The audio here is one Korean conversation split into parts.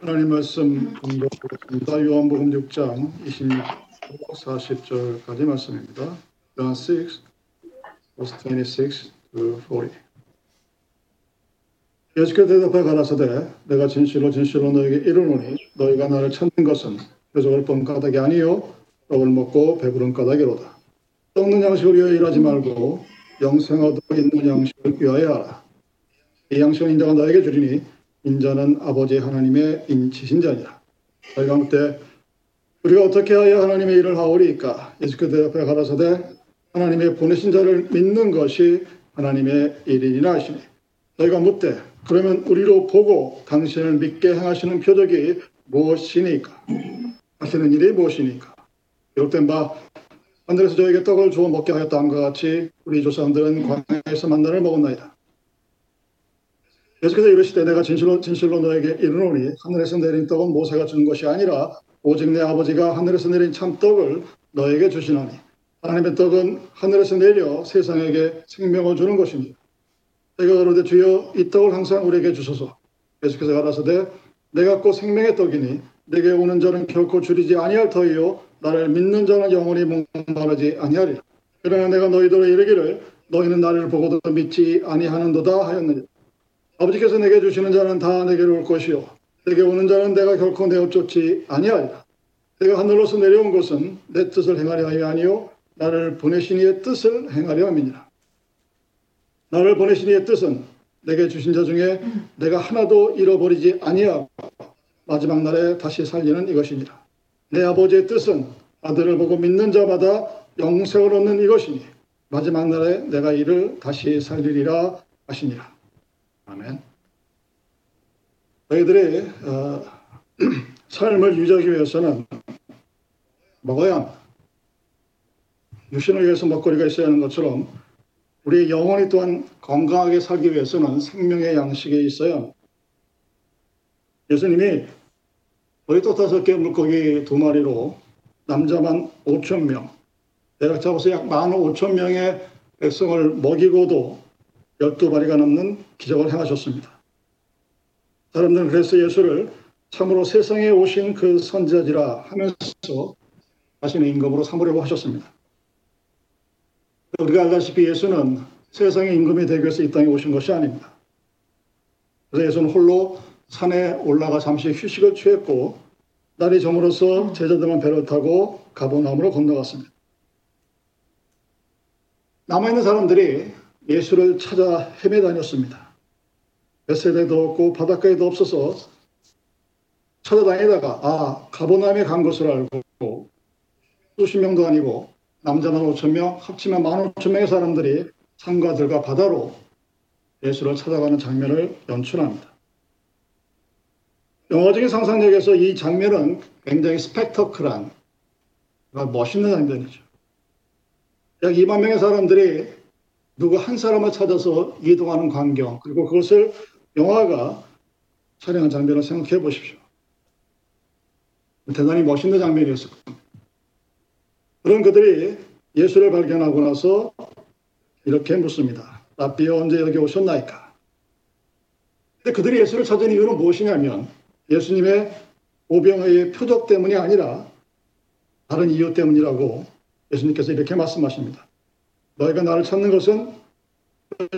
하나님 말씀 공부하겠습니다. 요한복음 6장 26절 40절까지 말씀입니다. John 6, verse 26 to 40. 예수께서 대답하여 가라사대 내가 진실로 진실로 너에게 이르노니 너희가 나를 찾는 것은 표적을 본 까닭이 아니요 떡을 먹고 배부른 까닭이로다. 떡는 양식을 위하여 일하지 말고 영생하도 있는 양식을 위하여 하라. 이 양식은 인자가 너에게 주리니 인자는 아버지 하나님의 인치신 자니라. 저희가 묻되 우리가 어떻게 하여 하나님의 일을 하오리까? 예수께서 대답해 가라사대 하나님의 보내신 자를 믿는 것이 하나님의 일이니라 하시니 저희가 묻되 그러면 우리로 보고 당신을 믿게 행하시는 표적이 무엇이니까? 하시는 일이 무엇이니까? 기록된 바 하늘에서 저에게 떡을 주어 먹게 하였다함과 같이 우리 조상들은 광야에서 만나를 먹었나이다. 계속해서 이르시되 내가 진실로 진실로 너에게 이르노니 하늘에서 내린 떡은 모세가 준 것이 아니라 오직 내 아버지가 하늘에서 내린 참 떡을 너에게 주시나니 하나님의 떡은 하늘에서 내려 세상에게 생명을 주는 것입니다. 내가 그러되 주여 이 떡을 항상 우리에게 주소서. 계속해서 가라사대 내가 곧 생명의 떡이니 내게 오는 자는 결코 줄이지 아니할 터이요 나를 믿는 자는 영원히 목마르지 아니하리라. 그러나 내가 너희들을 이르기를 너희는 나를 보고도 믿지 아니하는도다 하였느니라. 아버지께서 내게 주시는 자는 다 내게로 올 것이요 내게 오는 자는 내가 결코 내어 쫓지 아니하리라. 내가 하늘로서 내려온 것은 내 뜻을 행하려 함이 아니요 나를 보내신 이의 뜻을 행하려 함이니라. 나를 보내신 이의 뜻은 내게 주신 자 중에 내가 하나도 잃어버리지 아니하고 마지막 날에 다시 살리는 이것이니라. 내 아버지의 뜻은 아들을 보고 믿는 자마다 영생을 얻는 이것이니 마지막 날에 내가 이를 다시 살리리라 하시니라. 아멘. 너희들이 어, 삶을 유지하기 위해서는 먹어야 합니다. 육신을 위해서 먹거리가 있어야 하는 것처럼 우리 영혼이 또한 건강하게 살기 위해서는 생명의 양식이 합니다. 예수님이 거의 또 다섯 개 물고기 두 마리로 남자만 5천 명, 대략 잡아서 약만 5천 명의 백성을 먹이고도 12마리가 넘는 기적을 행하셨습니다. 사람들은 그래서 예수를 참으로 세상에 오신 그 선지자지라 하면서 자신의 임금으로 삼으려고 하셨습니다. 우리가 알다시피 예수는 세상의 임금이 되기 위해서 이 땅에 오신 것이 아닙니다. 그래서 예수는 홀로 산에 올라가 잠시 휴식을 취했고 날이 저물어서 제자들만 배를 타고 가보나무로 건너갔습니다. 남아있는 사람들이 예수를 찾아 헤매 다녔습니다. 베세대도 없고 바닷가에도 없어서 찾아다니다가 아 가보남에 간 것을 알고 수십 명도 아니고 남자만 5천 명 합치면 만 5천 명의 사람들이 산과 들과 바다로 예수를 찾아가는 장면을 연출합니다. 영화적인 상상력에서 이 장면은 굉장히 스펙터클한 멋있는 장면이죠. 약 2만 명의 사람들이 누구 한 사람을 찾아서 이동하는 광경 그리고 그것을 영화가 촬영한 장면을 생각해 보십시오. 대단히 멋있는 장면이었을 겁니다. 그런 그들이 예수를 발견하고 나서 이렇게 묻습니다. 라비어 언제 여기 오셨나이까? 근데 그들이 예수를 찾은 이유는 무엇이냐면 예수님의 오병의 표적 때문이 아니라 다른 이유 때문이라고 예수님께서 이렇게 말씀하십니다. 너희가 나를 찾는 것은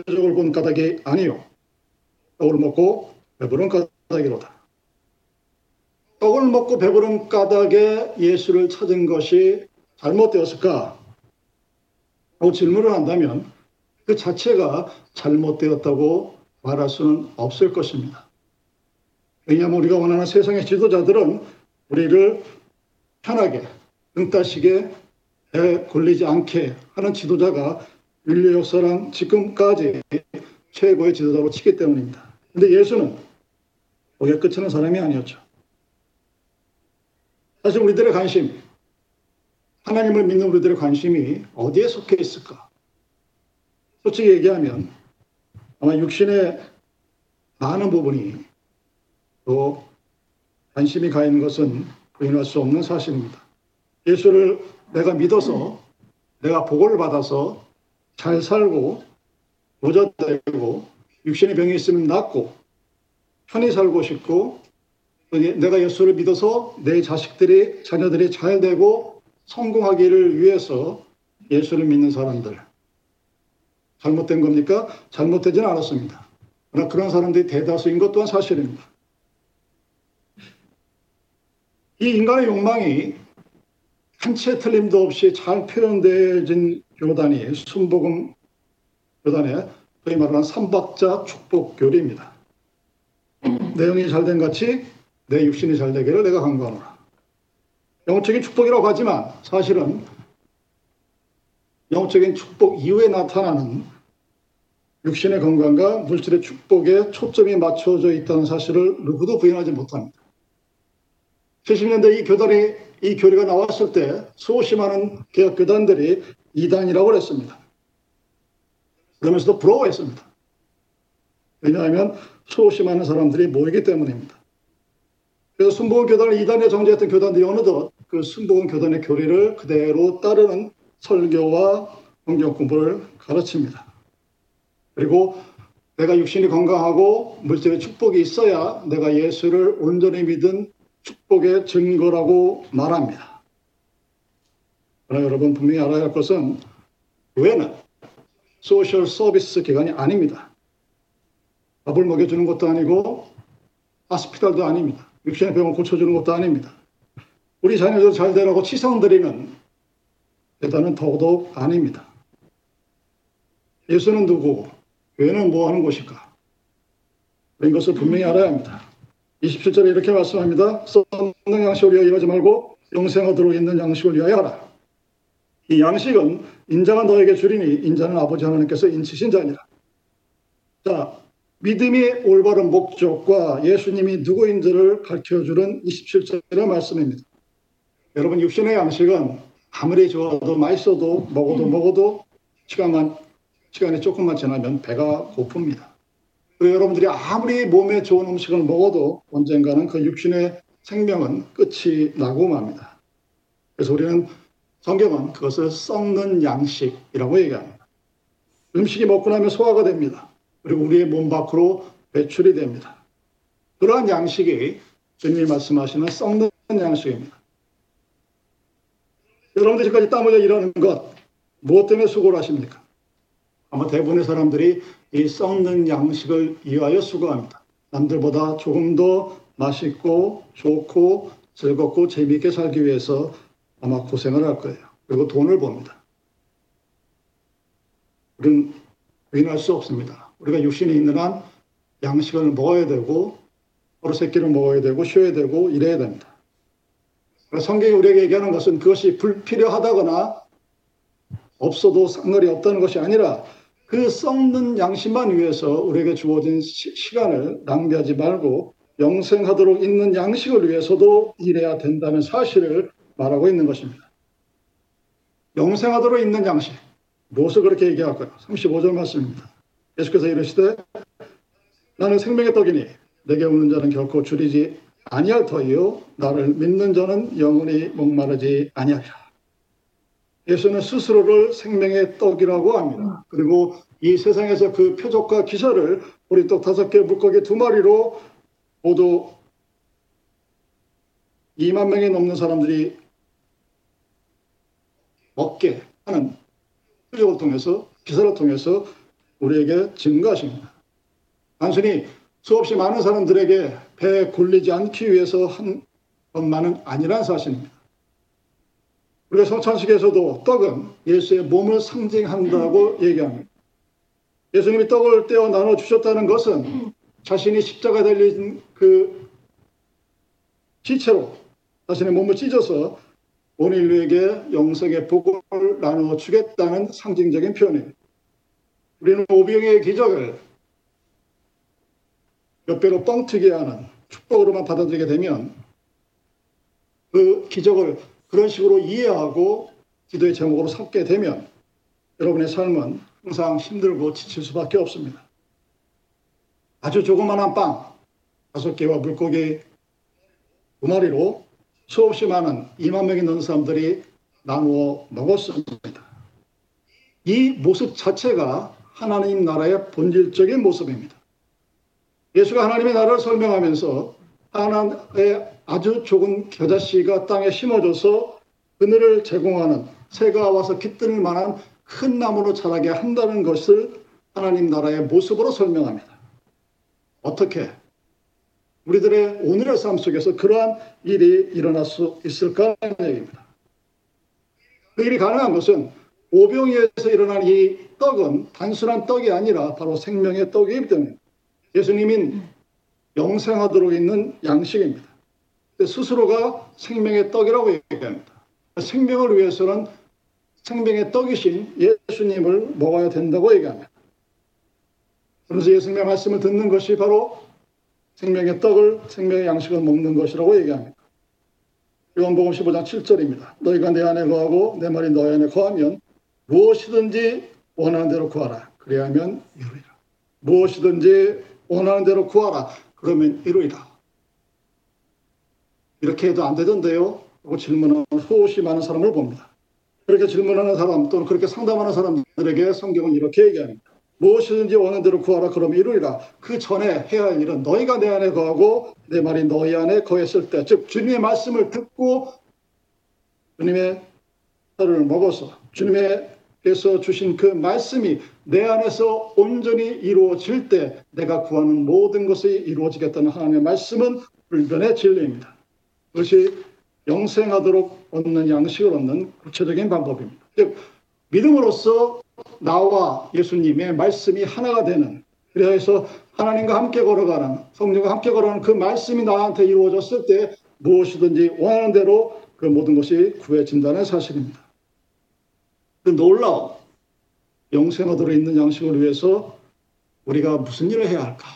표적을 본 까닭이 아니요. 떡을 먹고 배부른 까닭이로다. 떡을 먹고 배부른 까닭에 예수를 찾은 것이 잘못되었을까? 하고 질문을 한다면 그 자체가 잘못되었다고 말할 수는 없을 것입니다. 왜냐하면 우리가 원하는 세상의 지도자들은 우리를 편하게 등 따시게 에 걸리지 않게 하는 지도자가 인류 역사랑 지금까지 최고의 지도자로 치기 때문입니다. 근데 예수는 거기에 끝이는 사람이 아니었죠. 사실 우리들의 관심, 하나님을 믿는 우리들의 관심이 어디에 속해 있을까? 솔직히 얘기하면 아마 육신의 많은 부분이 또 관심이 가 있는 것은 부인할 수 없는 사실입니다. 예수를 내가 믿어서 내가 복을 받아서 잘 살고 부자되고 육신의 병이 있으면 낫고 편히 살고 싶고 내가 예수를 믿어서 내 자식들이 자녀들이 잘 되고 성공하기를 위해서 예수를 믿는 사람들 잘못된 겁니까? 잘못되지는 않았습니다. 그러나 그런 사람들이 대다수인 것 또한 사실입니다. 이 인간의 욕망이 한채 틀림도 없이 잘 표현되어진 교단이 순복음 교단의 소위 말하는 삼박자 축복 교리입니다. 내용이 잘 된 같이 내 육신이 잘 되기를 내가 간구하노라. 영적인 축복이라고 하지만 사실은 영적인 축복 이후에 나타나는 육신의 건강과 물질의 축복에 초점이 맞춰져 있다는 사실을 누구도 부인하지 못합니다. 70년대 이 교단이 이 교리가 나왔을 때 수없이 많은 개혁 교단들이 이단이라고 했습니다. 그러면서도 부러워했습니다. 왜냐하면 수없이 많은 사람들이 모이기 때문입니다. 그래서 순복음 교단을 이단에 정제했던 교단들이 어느덧 그 순복음 교단의 교리를 그대로 따르는 설교와 성경 공부를 가르칩니다. 그리고 내가 육신이 건강하고 물질의 축복이 있어야 내가 예수를 온전히 믿은 축복의 증거라고 말합니다. 그러나 여러분 분명히 알아야 할 것은 교회는 소셜 서비스 기관이 아닙니다. 밥을 먹여주는 것도 아니고 하스피탈도 아닙니다. 육신의 병을 고쳐주는 것도 아닙니다. 우리 자녀들 잘 되라고 치성 드리는 대단은 더더욱 아닙니다. 예수는 누구고 교회는 뭐 하는 곳일까? 그런 것을 분명히 알아야 합니다. 27절에 이렇게 말씀합니다. 썩는 양식을 위하여 일하지 말고 영생하도록 있는 양식을 위하여 하라. 이 양식은 인자가 너에게 주리니 인자는 아버지 하나님께서 인치신 자니라. 자, 믿음이 올바른 목적과 예수님이 누구인지를 가르쳐주는 27절의 말씀입니다. 여러분 육신의 양식은 아무리 좋아도 맛있어도 먹어도 먹어도 시간만 시간이 조금만 지나면 배가 고픕니다. 그리고 여러분들이 아무리 몸에 좋은 음식을 먹어도 언젠가는 그 육신의 생명은 끝이 나고 맙니다. 그래서 우리는 성경은 그것을 썩는 양식이라고 얘기합니다. 음식이 먹고 나면 소화가 됩니다. 그리고 우리의 몸 밖으로 배출이 됩니다. 그러한 양식이 주님이 말씀하시는 썩는 양식입니다. 여러분들 지금까지 땀 흘려 일하는 것, 무엇 때문에 수고를 하십니까? 아마 대부분의 사람들이 이 썩는 양식을 위하여 수고합니다. 남들보다 조금 더 맛있고 좋고 즐겁고 재미있게 살기 위해서 아마 고생을 할 거예요. 그리고 돈을 봅니다. 우리는 부인할 수 없습니다. 우리가 육신이 있는 한 양식을 먹어야 되고 하루 세끼를 먹어야 되고 쉬어야 되고 일해야 됩니다. 성경이 우리에게 얘기하는 것은 그것이 불필요하다거나 없어도 상관이 없다는 것이 아니라 그 썩는 양식만 위해서 우리에게 주어진 시, 간을 낭비하지 말고 영생하도록 있는 양식을 위해서도 일해야 된다는 사실을 말하고 있는 것입니다. 영생하도록 있는 양식. 무엇을 그렇게 얘기할까요? 35절 말씀입니다. 예수께서 이르시되 나는 생명의 떡이니 내게 오는 자는 결코 줄이지 아니할 터이요 나를 믿는 자는 영원히 목마르지 아니하리라. 예수는 스스로를 생명의 떡이라고 합니다. 그리고 이 세상에서 그 표적과 기사를 우리 떡 다섯 개, 물고기 두 마리로 모두 2만 명이 넘는 사람들이 먹게 하는 표적을 통해서 기사를 통해서 우리에게 증거하십니다. 단순히 수없이 많은 사람들에게 배에 굴리지 않기 위해서 한 것만은 아니란 사실입니다. 우리가 성찬식에서도 떡은 예수의 몸을 상징한다고 얘기합니다. 예수님이 떡을 떼어 나눠 주셨다는 것은 자신이 십자가 달린 그 시체로 자신의 몸을 찢어서 온 인류에게 영생의 복음을 나누어 주겠다는 상징적인 표현입니다. 우리는 오병의 기적을 몇 배로 뻥튀기 하는 축복으로만 받아들이게 되면 그 기적을 그런 식으로 이해하고 기도의 제목으로 삼게 되면 여러분의 삶은 항상 힘들고 지칠 수밖에 없습니다. 아주 조그만한 빵 다섯 개와 물고기 두 마리로 수없이 많은 2만 명이 넘는 사람들이 나누어 먹었습니다. 이 모습 자체가 하나님 나라의 본질적인 모습입니다. 예수가 하나님의 나라를 설명하면서 하나의 아주 적은 겨자씨가 땅에 심어져서 그늘을 제공하는 새가 와서 깃들 만한 큰 나무로 자라게 한다는 것을 하나님 나라의 모습으로 설명합니다. 어떻게 우리들의 오늘의 삶 속에서 그러한 일이 일어날 수 있을까 하는 얘기입니다. 그 일이 가능한 것은 오병이에서 일어난 이 떡은 단순한 떡이 아니라 바로 생명의 떡이기 때문에 예수님인 영생하도록 있는 양식입니다. 스스로가 생명의 떡이라고 얘기합니다. 생명을 위해서는 생명의 떡이신 예수님을 먹어야 된다고 얘기합니다. 그래서 예수님의 말씀을 듣는 것이 바로 생명의 떡을 생명의 양식을 먹는 것이라고 얘기합니다. 요한복음 15장 7절입니다. 너희가 내 안에 거하고 내 말이 너희 안에 거하면 무엇이든지 원하는 대로 구하라. 그래야면 이루리라. 무엇이든지 원하는 대로 구하라. 그러면 이루리라. 이렇게 해도 안 되던데요? 라고 질문하는 수없이 많은 사람을 봅니다. 그렇게 질문하는 사람 또는 그렇게 상담하는 사람들에게 성경은 이렇게 얘기합니다. 무엇이든지 원하는 대로 구하라 그러면 이루리라. 그 전에 해야 할 일은 너희가 내 안에 거하고 내 말이 너희 안에 거했을 때, 즉 주님의 말씀을 듣고 주님의 살을 먹어서 주님께서 주신 그 말씀이 내 안에서 온전히 이루어질 때 내가 구하는 모든 것이 이루어지겠다는 하나님의 말씀은 불변의 진리입니다. 그것이 영생하도록 얻는 양식을 얻는 구체적인 방법입니다. 즉 믿음으로써 나와 예수님의 말씀이 하나가 되는 그래서 하나님과 함께 걸어가는 성령과 함께 걸어가는 그 말씀이 나한테 이루어졌을 때 무엇이든지 원하는 대로 그 모든 것이 구해진다는 사실입니다. 그 놀라운 영생하도록 있는 양식을 위해서 우리가 무슨 일을 해야 할까?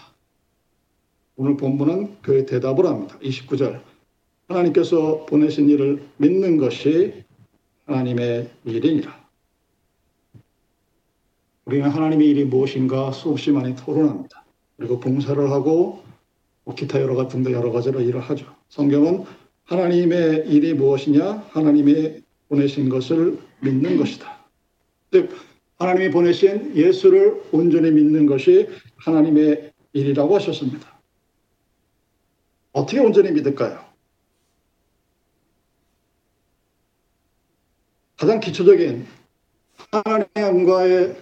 오늘 본문은 그 대답을 합니다. 29절. 하나님께서 보내신 일을 믿는 것이 하나님의 일이니라. 우리는 하나님의 일이 무엇인가 수없이 많이 토론합니다. 그리고 봉사를 하고 뭐 기타 여러 같은 데 여러 가지로 일을 하죠. 성경은 하나님의 일이 무엇이냐? 하나님의 보내신 것을 믿는 것이다. 즉 하나님이 보내신 예수를 온전히 믿는 것이 하나님의 일이라고 하셨습니다. 어떻게 온전히 믿을까요? 가장 기초적인 하나님과의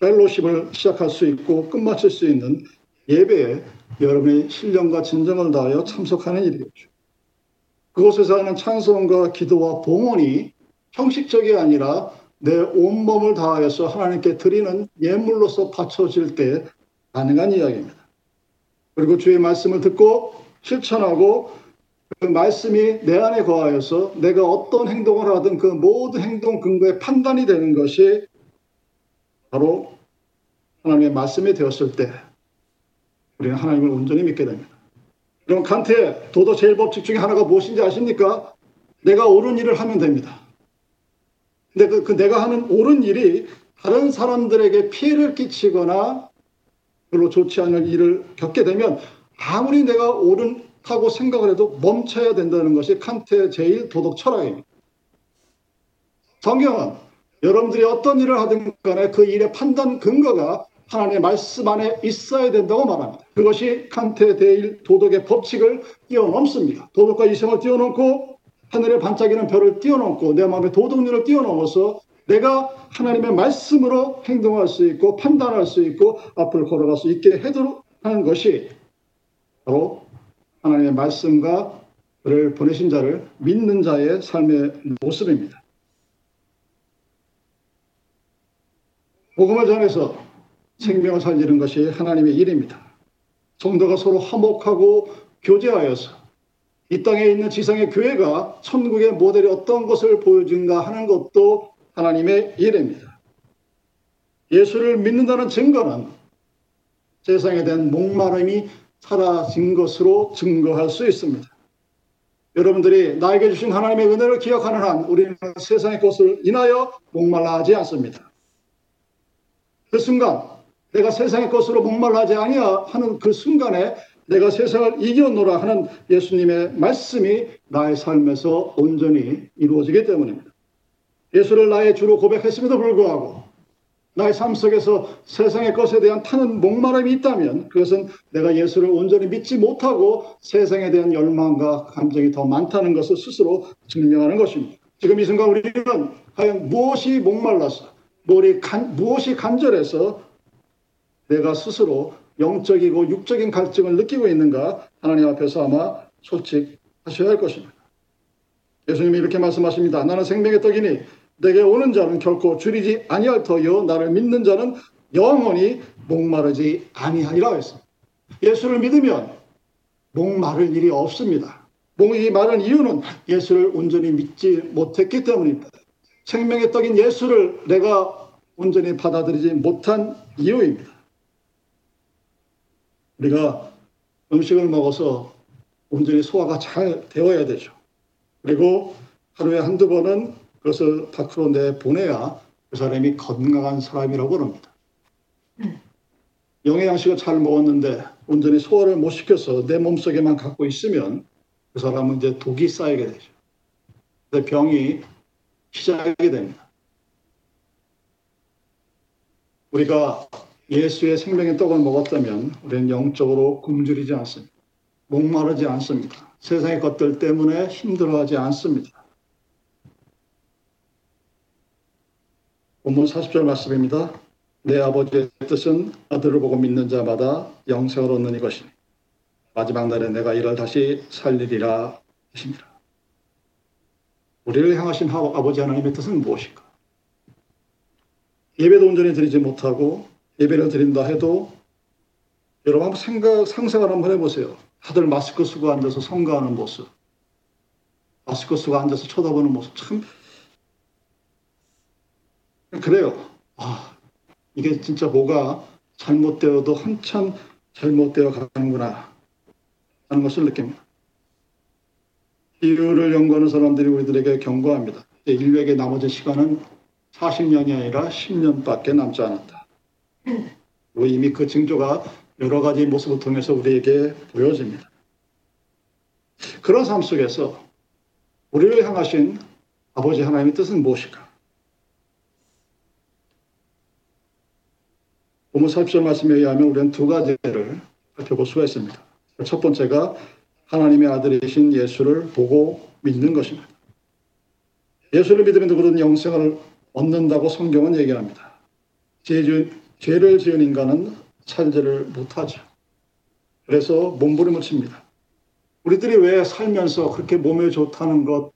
펠로십을 시작할 수 있고 끝마칠 수 있는 예배에 여러분의 신령과 진정을 다하여 참석하는 일이겠죠. 그곳에서 하는 찬송과 기도와 봉헌이 형식적이 아니라 내 온몸을 다하여서 하나님께 드리는 예물로서 바쳐질 때 가능한 이야기입니다. 그리고 주의 말씀을 듣고 실천하고 그 말씀이 내 안에 거하여서 내가 어떤 행동을 하든 그 모든 행동 근거의 판단이 되는 것이 바로 하나님의 말씀이 되었을 때 우리는 하나님을 온전히 믿게 됩니다. 그럼 칸트의 도덕 제일 법칙 중에 하나가 무엇인지 아십니까? 내가 옳은 일을 하면 됩니다. 근데 그, 그 내가 하는 옳은 일이 다른 사람들에게 피해를 끼치거나 별로 좋지 않은 일을 겪게 되면 아무리 내가 옳 다고 생각을 해도 멈춰야 된다는 것이 칸트의 제일 도덕 철학입니다. 성경은 여러분들이 어떤 일을 하든 간에 그 일의 판단 근거가 하나님의 말씀 안에 있어야 된다고 말합니다. 그것이 칸트의 대일 도덕의 법칙을 뛰어넘습니다. 도덕과 이성을 뛰어넘고 하늘에 반짝이는 별을 뛰어넘고 내 마음의 도덕률을 뛰어넘어서 내가 하나님의 말씀으로 행동할 수 있고 판단할 수 있고 앞을 걸어갈 수 있게 해도록 하는 것이 바로 하나님의 말씀과 그를 보내신 자를 믿는 자의 삶의 모습입니다. 복음을 전해서 생명을 살리는 것이 하나님의 일입니다. 성도가 서로 화목하고 교제하여서 이 땅에 있는 지상의 교회가 천국의 모델이 어떤 것을 보여준가 하는 것도 하나님의 일입니다. 예수를 믿는다는 증거는 세상에 대한 목마름이 사라진 것으로 증거할 수 있습니다. 여러분들이 나에게 주신 하나님의 은혜를 기억하는 한 우리는 세상의 것을 인하여 목말라 하지 않습니다. 그 순간 내가 세상의 것으로 목말라지 아니야 하는 그 순간에 내가 세상을 이겨노라 하는 예수님의 말씀이 나의 삶에서 온전히 이루어지기 때문입니다. 예수를 나의 주로 고백했음에도 불구하고 나의 삶 속에서 세상의 것에 대한 타는 목마름이 있다면 그것은 내가 예수를 온전히 믿지 못하고 세상에 대한 열망과 감정이 더 많다는 것을 스스로 증명하는 것입니다. 지금 이 순간 우리는 과연 무엇이 목말라서 무엇이 간절해서 내가 스스로 영적이고 육적인 갈증을 느끼고 있는가 하나님 앞에서 아마 솔직하셔야 할 것입니다. 예수님이 이렇게 말씀하십니다. 나는 생명의 떡이니 내게 오는 자는 결코 줄이지 아니할 터요 나를 믿는 자는 영원히 목마르지 아니하리라 했습니다. 예수를 믿으면 목마를 일이 없습니다. 이 말은 이유는 예수를 온전히 믿지 못했기 때문입니다. 생명의 떡인 예수를 내가 온전히 받아들이지 못한 이유입니다. 우리가 음식을 먹어서 온전히 소화가 잘 되어야 되죠. 그리고 하루에 한두 번은 그것을 밖으로 내보내야 그 사람이 건강한 사람이라고 합니다. 영의 양식을 잘 먹었는데 온전히 소화를 못 시켜서 내 몸속에만 갖고 있으면 그 사람은 이제 독이 쌓이게 되죠. 병이 시작하게 됩니다. 우리가 예수의 생명의 떡을 먹었다면 우리는 영적으로 굶주리지 않습니다. 목마르지 않습니다. 세상의 것들 때문에 힘들어하지 않습니다. 본문 40절 말씀입니다. 내 아버지의 뜻은 아들을 보고 믿는 자마다 영생을 얻는 이것이니 마지막 날에 내가 이를 다시 살리리라 하십니다. 우리를 향하신 아버지 하나님의 뜻은 무엇일까? 예배도 온전히 드리지 못하고 예배를 드린다 해도 여러분 한번 생각, 상상을 한번 해보세요. 다들 마스크 쓰고 앉아서 성가하는 모습. 마스크 쓰고 앉아서 쳐다보는 모습. 참, 그래요. 아, 이게 진짜 뭐가 잘못되어도 한참 잘못되어 가는구나. 하는 것을 느낍니다. 이유를 연구하는 사람들이 우리들에게 경고합니다. 인류에게 나머지 시간은 40년이 아니라 10년밖에 남지 않았다. 이미 그 징조가 여러 가지 모습을 통해서 우리에게 보여집니다. 그런 삶 속에서 우리를 향하신 아버지 하나님의 뜻은 무엇일까? 40절 말씀에 의하면 우리는 두 가지를 살펴볼 수가 있습니다. 첫 번째가 하나님의 아들이신 예수를 보고 믿는 것입니다. 예수를 믿으면 누구든 영생을 얻는다고 성경은 얘기합니다. 죄, 죄를 지은 인간은 살지를 못하죠. 그래서 몸부림을 칩니다. 우리들이 왜 살면서 그렇게 몸에 좋다는 것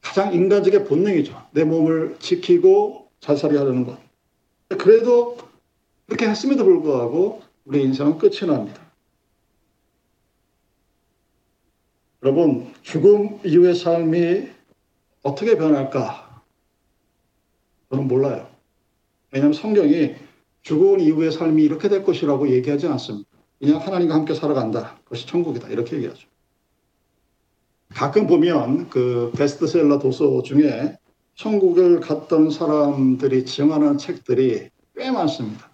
가장 인간적인 본능이죠. 내 몸을 지키고 잘 살게 하려는 것. 그래도 그렇게 했음에도 불구하고 우리 인생은 끝이 납니다. 여러분, 죽음 이후의 삶이 어떻게 변할까? 저는 몰라요. 왜냐하면 성경이 죽은 이후의 삶이 이렇게 될 것이라고 얘기하지 않습니다. 그냥 하나님과 함께 살아간다. 그것이 천국이다. 이렇게 얘기하죠. 가끔 보면 그 베스트셀러 도서 중에 천국을 갔던 사람들이 지정하는 책들이 꽤 많습니다.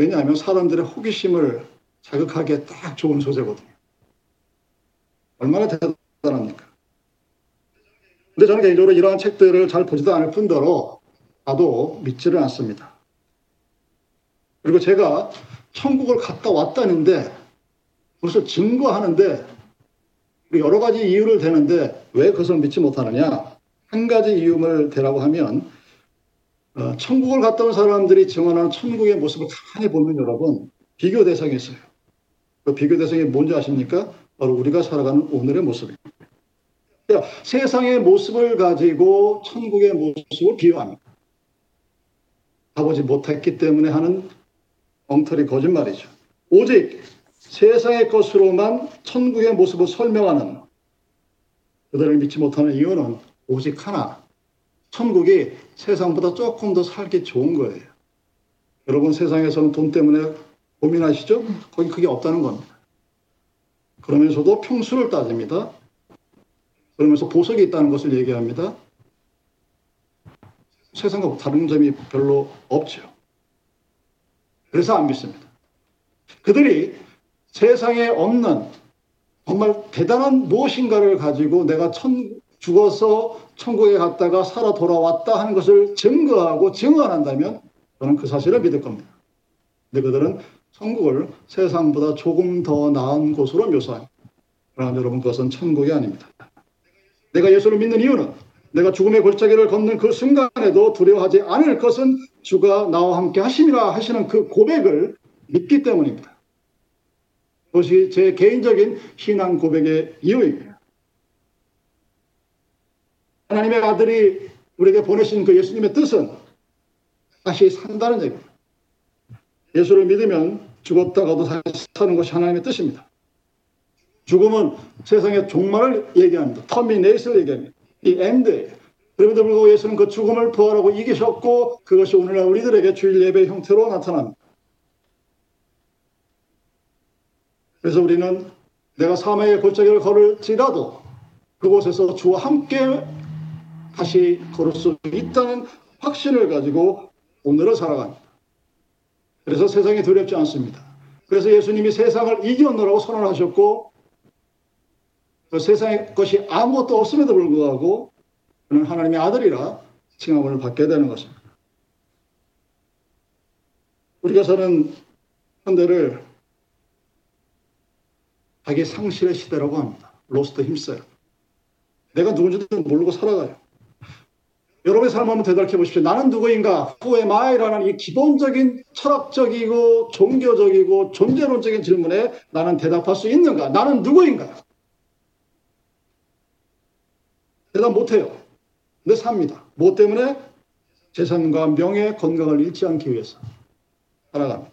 왜냐하면 사람들의 호기심을 자극하기에 딱 좋은 소재거든요. 얼마나 대단합니까? 근데 저는 개인적으로 이러한 책들을 잘 보지도 않을 뿐더러 나도 믿지를 않습니다. 그리고 제가 천국을 갔다 왔다는데 그것을 증거하는데 여러 가지 이유를 대는데 왜 그것을 믿지 못하느냐? 한 가지 이유를 대라고 하면 어, 천국을 갔다 온 사람들이 증언하는 천국의 모습을 가만히 보면 여러분 비교 대상이 있어요. 그 비교 대상이 뭔지 아십니까? 바로 우리가 살아가는 오늘의 모습입니다. 그러니까 세상의 모습을 가지고 천국의 모습을 비유합니다. 가보지 못했기 때문에 하는 엉터리 거짓말이죠. 오직 세상의 것으로만 천국의 모습을 설명하는 그들을 믿지 못하는 이유는 오직 하나. 천국이 세상보다 조금 더 살기 좋은 거예요. 여러분 세상에서는 돈 때문에 고민하시죠? 거기 그게 없다는 겁니다. 그러면서도 평수를 따집니다. 그러면서 보석이 있다는 것을 얘기합니다. 세상과 다른 점이 별로 없죠. 그래서 안 믿습니다. 그들이 세상에 없는 정말 대단한 무엇인가를 가지고 내가 천, 죽어서 천국에 갔다가 살아 돌아왔다 하는 것을 증거하고 증언한다면 저는 그 사실을 믿을 겁니다. 근데 그들은 천국을 세상보다 조금 더 나은 곳으로 묘사합니다. 그러나 여러분 그것은 천국이 아닙니다. 내가 예수를 믿는 이유는 내가 죽음의 골짜기를 걷는 그 순간에도 두려워하지 않을 것은 주가 나와 함께 하심이라 하시는 그 고백을 믿기 때문입니다. 그것이 제 개인적인 신앙 고백의 이유입니다. 하나님의 아들이 우리에게 보내신 그 예수님의 뜻은 다시 산다는 얘기입니다. 예수를 믿으면 죽었다가도 다시 사는 것이 하나님의 뜻입니다. 죽음은 세상의 종말을 얘기합니다. 터미네이션을 얘기합니다. 이 엔드예요. 그럼에도 불구하고 예수는 그 죽음을 부활하고 이기셨고 그것이 오늘날 우리들에게 주일 예배 형태로 나타납니다. 그래서 우리는 내가 사망의 골짜기를 걸을지라도 그곳에서 주와 함께 다시 걸을 수 있다는 확신을 가지고 오늘을 살아갑니다. 그래서 세상이 두렵지 않습니다. 그래서 예수님이 세상을 이겨놓으라고 선언하셨고 그 세상의 것이 아무것도 없음에도 불구하고 그는 하나님의 아들이라 칭함을 받게 되는 것입니다. 우리가 사는 현대를 자기 상실의 시대라고 합니다. 로스트 힘써요. 내가 누군지도 모르고 살아가요. 여러분의 삶을 한번 되돌켜 보십시오. 나는 누구인가? Who am I?라는 이 기본적인 철학적이고 종교적이고 존재론적인 질문에 나는 대답할 수 있는가? 나는 누구인가? 대답 못해요. 근데 삽니다. 뭐 때문에? 재산과 명예, 건강을 잃지 않기 위해서 살아갑니다.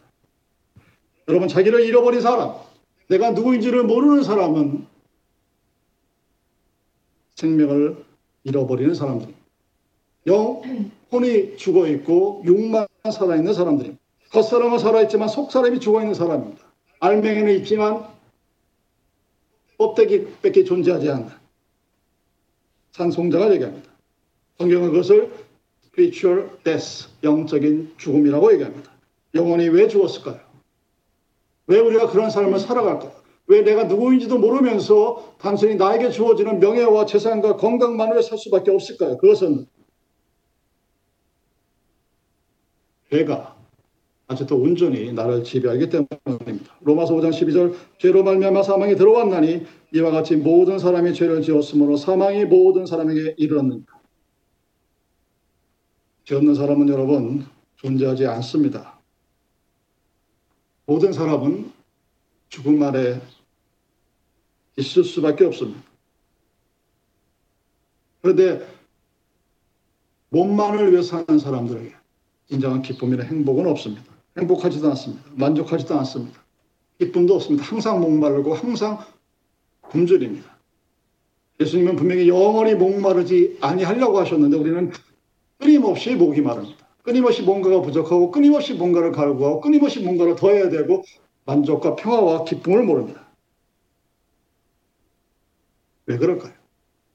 여러분, 자기를 잃어버린 사람, 내가 누구인지를 모르는 사람은 생명을 잃어버리는 사람들입니다. 영혼이 죽어 있고 육만 살아있는 사람들입니다. 겉사람은 살아있지만 속사람이 죽어 있는 사람입니다. 알맹이는 있지만 껍데기밖에 존재하지 않는 산송자가 얘기합니다. 성경은 그것을 spiritual death, 영적인 죽음이라고 얘기합니다. 영혼이 왜 죽었을까요? 왜 우리가 그런 삶을 살아갈까요? 왜 내가 누구인지도 모르면서 단순히 나에게 주어지는 명예와 재산과 건강만으로 살 수밖에 없을까요? 그것은 죄가 아직도 온전히 나를 지배하기 때문입니다. 로마서 5장 12절 죄로 말미암아 사망이 들어왔나니 이와 같이 모든 사람이 죄를 지었으므로 사망이 모든 사람에게 이르렀느니라. 죄 없는 사람은 여러분 존재하지 않습니다. 모든 사람은 죽음 아래 있을 수밖에 없습니다. 그런데 몸만을 위해 사는 사람들에게 진정한 기쁨이나 행복은 없습니다. 행복하지도 않습니다. 만족하지도 않습니다. 기쁨도 없습니다. 항상 목마르고 항상 굶주립니다. 예수님은 분명히 영원히 목마르지 아니하려고 하셨는데 우리는 끊임없이 목이 마릅니다. 끊임없이 뭔가가 부족하고 끊임없이 뭔가를 갈구하고 끊임없이 뭔가를 더해야 되고 만족과 평화와 기쁨을 모릅니다. 왜 그럴까요?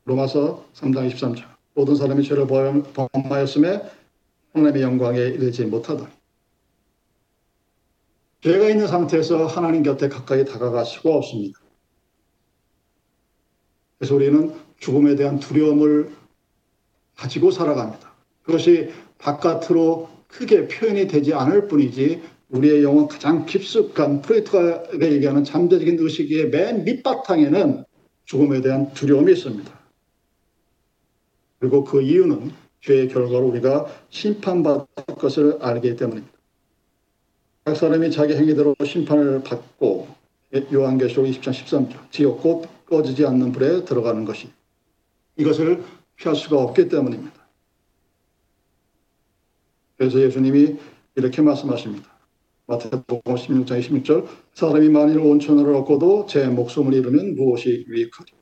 로마서 3장 23절 모든 사람이 죄를 범하였음에 하나님의 영광에 이르지 못하다. 죄가 있는 상태에서 하나님 곁에 가까이 다가갈 수가 없습니다. 그래서 우리는 죽음에 대한 두려움을 가지고 살아갑니다. 그것이 바깥으로 크게 표현이 되지 않을 뿐이지 우리의 영혼 가장 깊숙한 프레이트가 얘기하는 잠재적인 의식의 맨 밑바탕에는 죽음에 대한 두려움이 있습니다. 그리고 그 이유는 죄의 결과로 우리가 심판받을 것을 알기 때문입니다. 각 사람이 자기 행위대로 심판을 받고 요한계시록 20장 13절 지옥 곧 꺼지지 않는 불에 들어가는 것이 이것을 피할 수가 없기 때문입니다. 그래서 예수님이 이렇게 말씀하십니다. 마태복음 16장 26절 사람이 만일 온천을 얻고도 제 목숨을 잃으면 무엇이 유익하리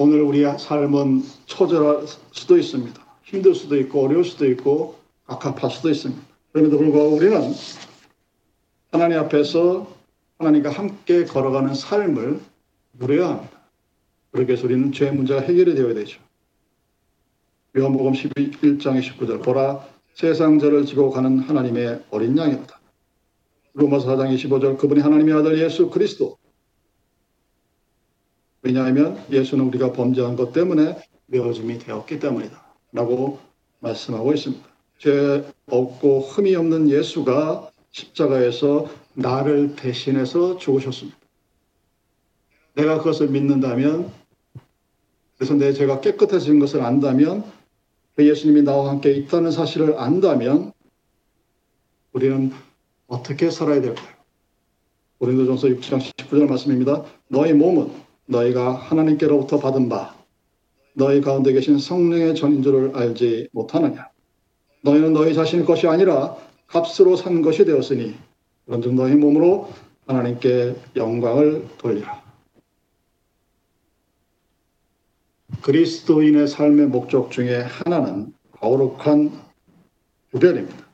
오늘 우리의 삶은 처절할 수도 있습니다. 힘들 수도 있고 어려울 수도 있고 악합할 수도 있습니다. 그럼에도 불구하고 우리는 하나님 앞에서 하나님과 함께 걸어가는 삶을 누려야 합니다. 그렇게 해서 우리는 죄 문제가 해결이 되어야 되죠. 요한복음 11장 29절 보라 세상 죄를 지고 가는 하나님의 어린 양이로다. 로마서 4장 25절 그분이 하나님의 아들 예수 그리스도 왜냐하면 예수는 우리가 범죄한 것 때문에 메어짐이 되었기 때문이다. 라고 말씀하고 있습니다. 죄 없고 흠이 없는 예수가 십자가에서 나를 대신해서 죽으셨습니다. 내가 그것을 믿는다면, 그래서 내 죄가 깨끗해진 것을 안다면, 그 예수님이 나와 함께 있다는 사실을 안다면, 우리는 어떻게 살아야 될까요? 고린도전서 6장 19절 말씀입니다. 너희 몸은 너희가 하나님께로부터 받은 바 너희 가운데 계신 성령의 전인 줄을 알지 못하느냐. 너희는 너희 자신의 것이 아니라 값으로 산 것이 되었으니 그런즉 너희 몸으로 하나님께 영광을 돌리라. 그리스도인의 삶의 목적 중에 하나는 거룩한 구별입니다.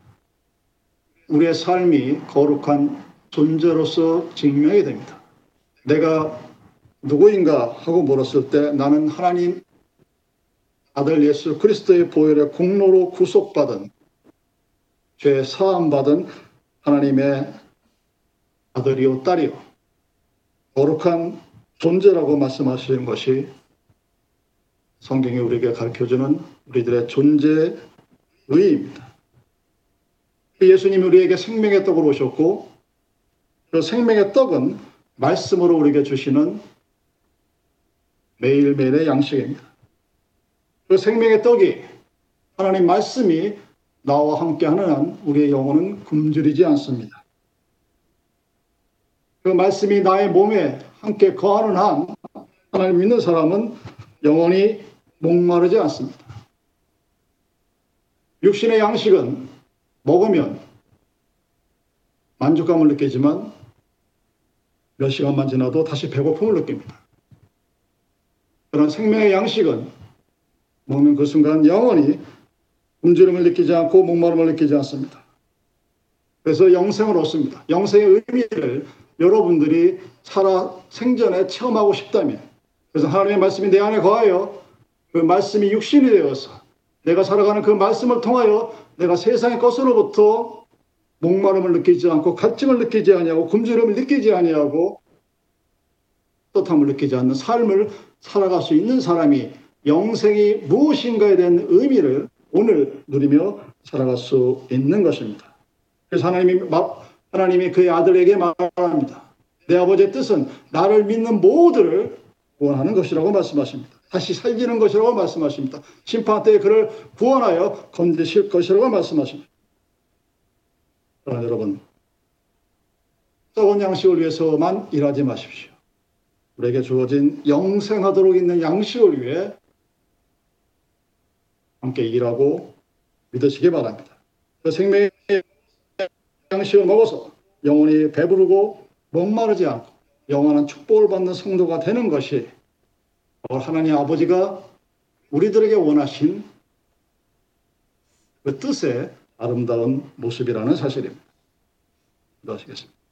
우리의 삶이 거룩한 존재로서 증명이 됩니다. 내가 누구인가 하고 물었을 때 나는 하나님 아들 예수 그리스도의 보혈의 공로로 구속받은 죄 사함 받은 하나님의 아들이요 딸이요 거룩한 존재라고 말씀하시는 것이 성경이 우리에게 가르쳐주는 우리들의 존재 의의입니다. 예수님이 우리에게 생명의 떡으로 오셨고 그 생명의 떡은 말씀으로 우리에게 주시는 매일매일의 양식입니다. 그 생명의 떡이 하나님 말씀이 나와 함께하는 한 우리의 영혼은 굶주리지 않습니다. 그 말씀이 나의 몸에 함께 거하는 한 하나님 믿는 사람은 영원히 목마르지 않습니다. 육신의 양식은 먹으면 만족감을 느끼지만 몇 시간만 지나도 다시 배고픔을 느낍니다. 그런 생명의 양식은 먹는 그 순간 영원히 굶주림을 느끼지 않고 목마름을 느끼지 않습니다. 그래서 영생을 얻습니다. 영생의 의미를 여러분들이 살아 생전에 체험하고 싶다면 그래서 하나님의 말씀이 내 안에 거하여 그 말씀이 육신이 되어서 내가 살아가는 그 말씀을 통하여 내가 세상의 것으로부터 목마름을 느끼지 않고 갈증을 느끼지 아니하고 굶주림을 느끼지 아니하고 떳함을 느끼지 않는 삶을 살아갈 수 있는 사람이 영생이 무엇인가에 대한 의미를 오늘 누리며 살아갈 수 있는 것입니다. 그래서 하나님이 하나님이 그의 아들에게 말합니다. 내 아버지의 뜻은 나를 믿는 모두를 구원하는 것이라고 말씀하십니다. 다시 살리는 것이라고 말씀하십니다. 심판 때에 그를 구원하여 건지실 것이라고 말씀하십니다. 여러분, 썩은 양식을 위해서만 일하지 마십시오. 우리에게 주어진 영생하도록 있는 양식을 위해 함께 일하고 믿으시기 바랍니다. 그 생명의 양식을 먹어서 영원히 배부르고 목마르지 않고 영원한 축복을 받는 성도가 되는 것이 하나님 아버지가 우리들에게 원하신 그 뜻의 아름다운 모습이라는 사실입니다. 기도하시겠습니다.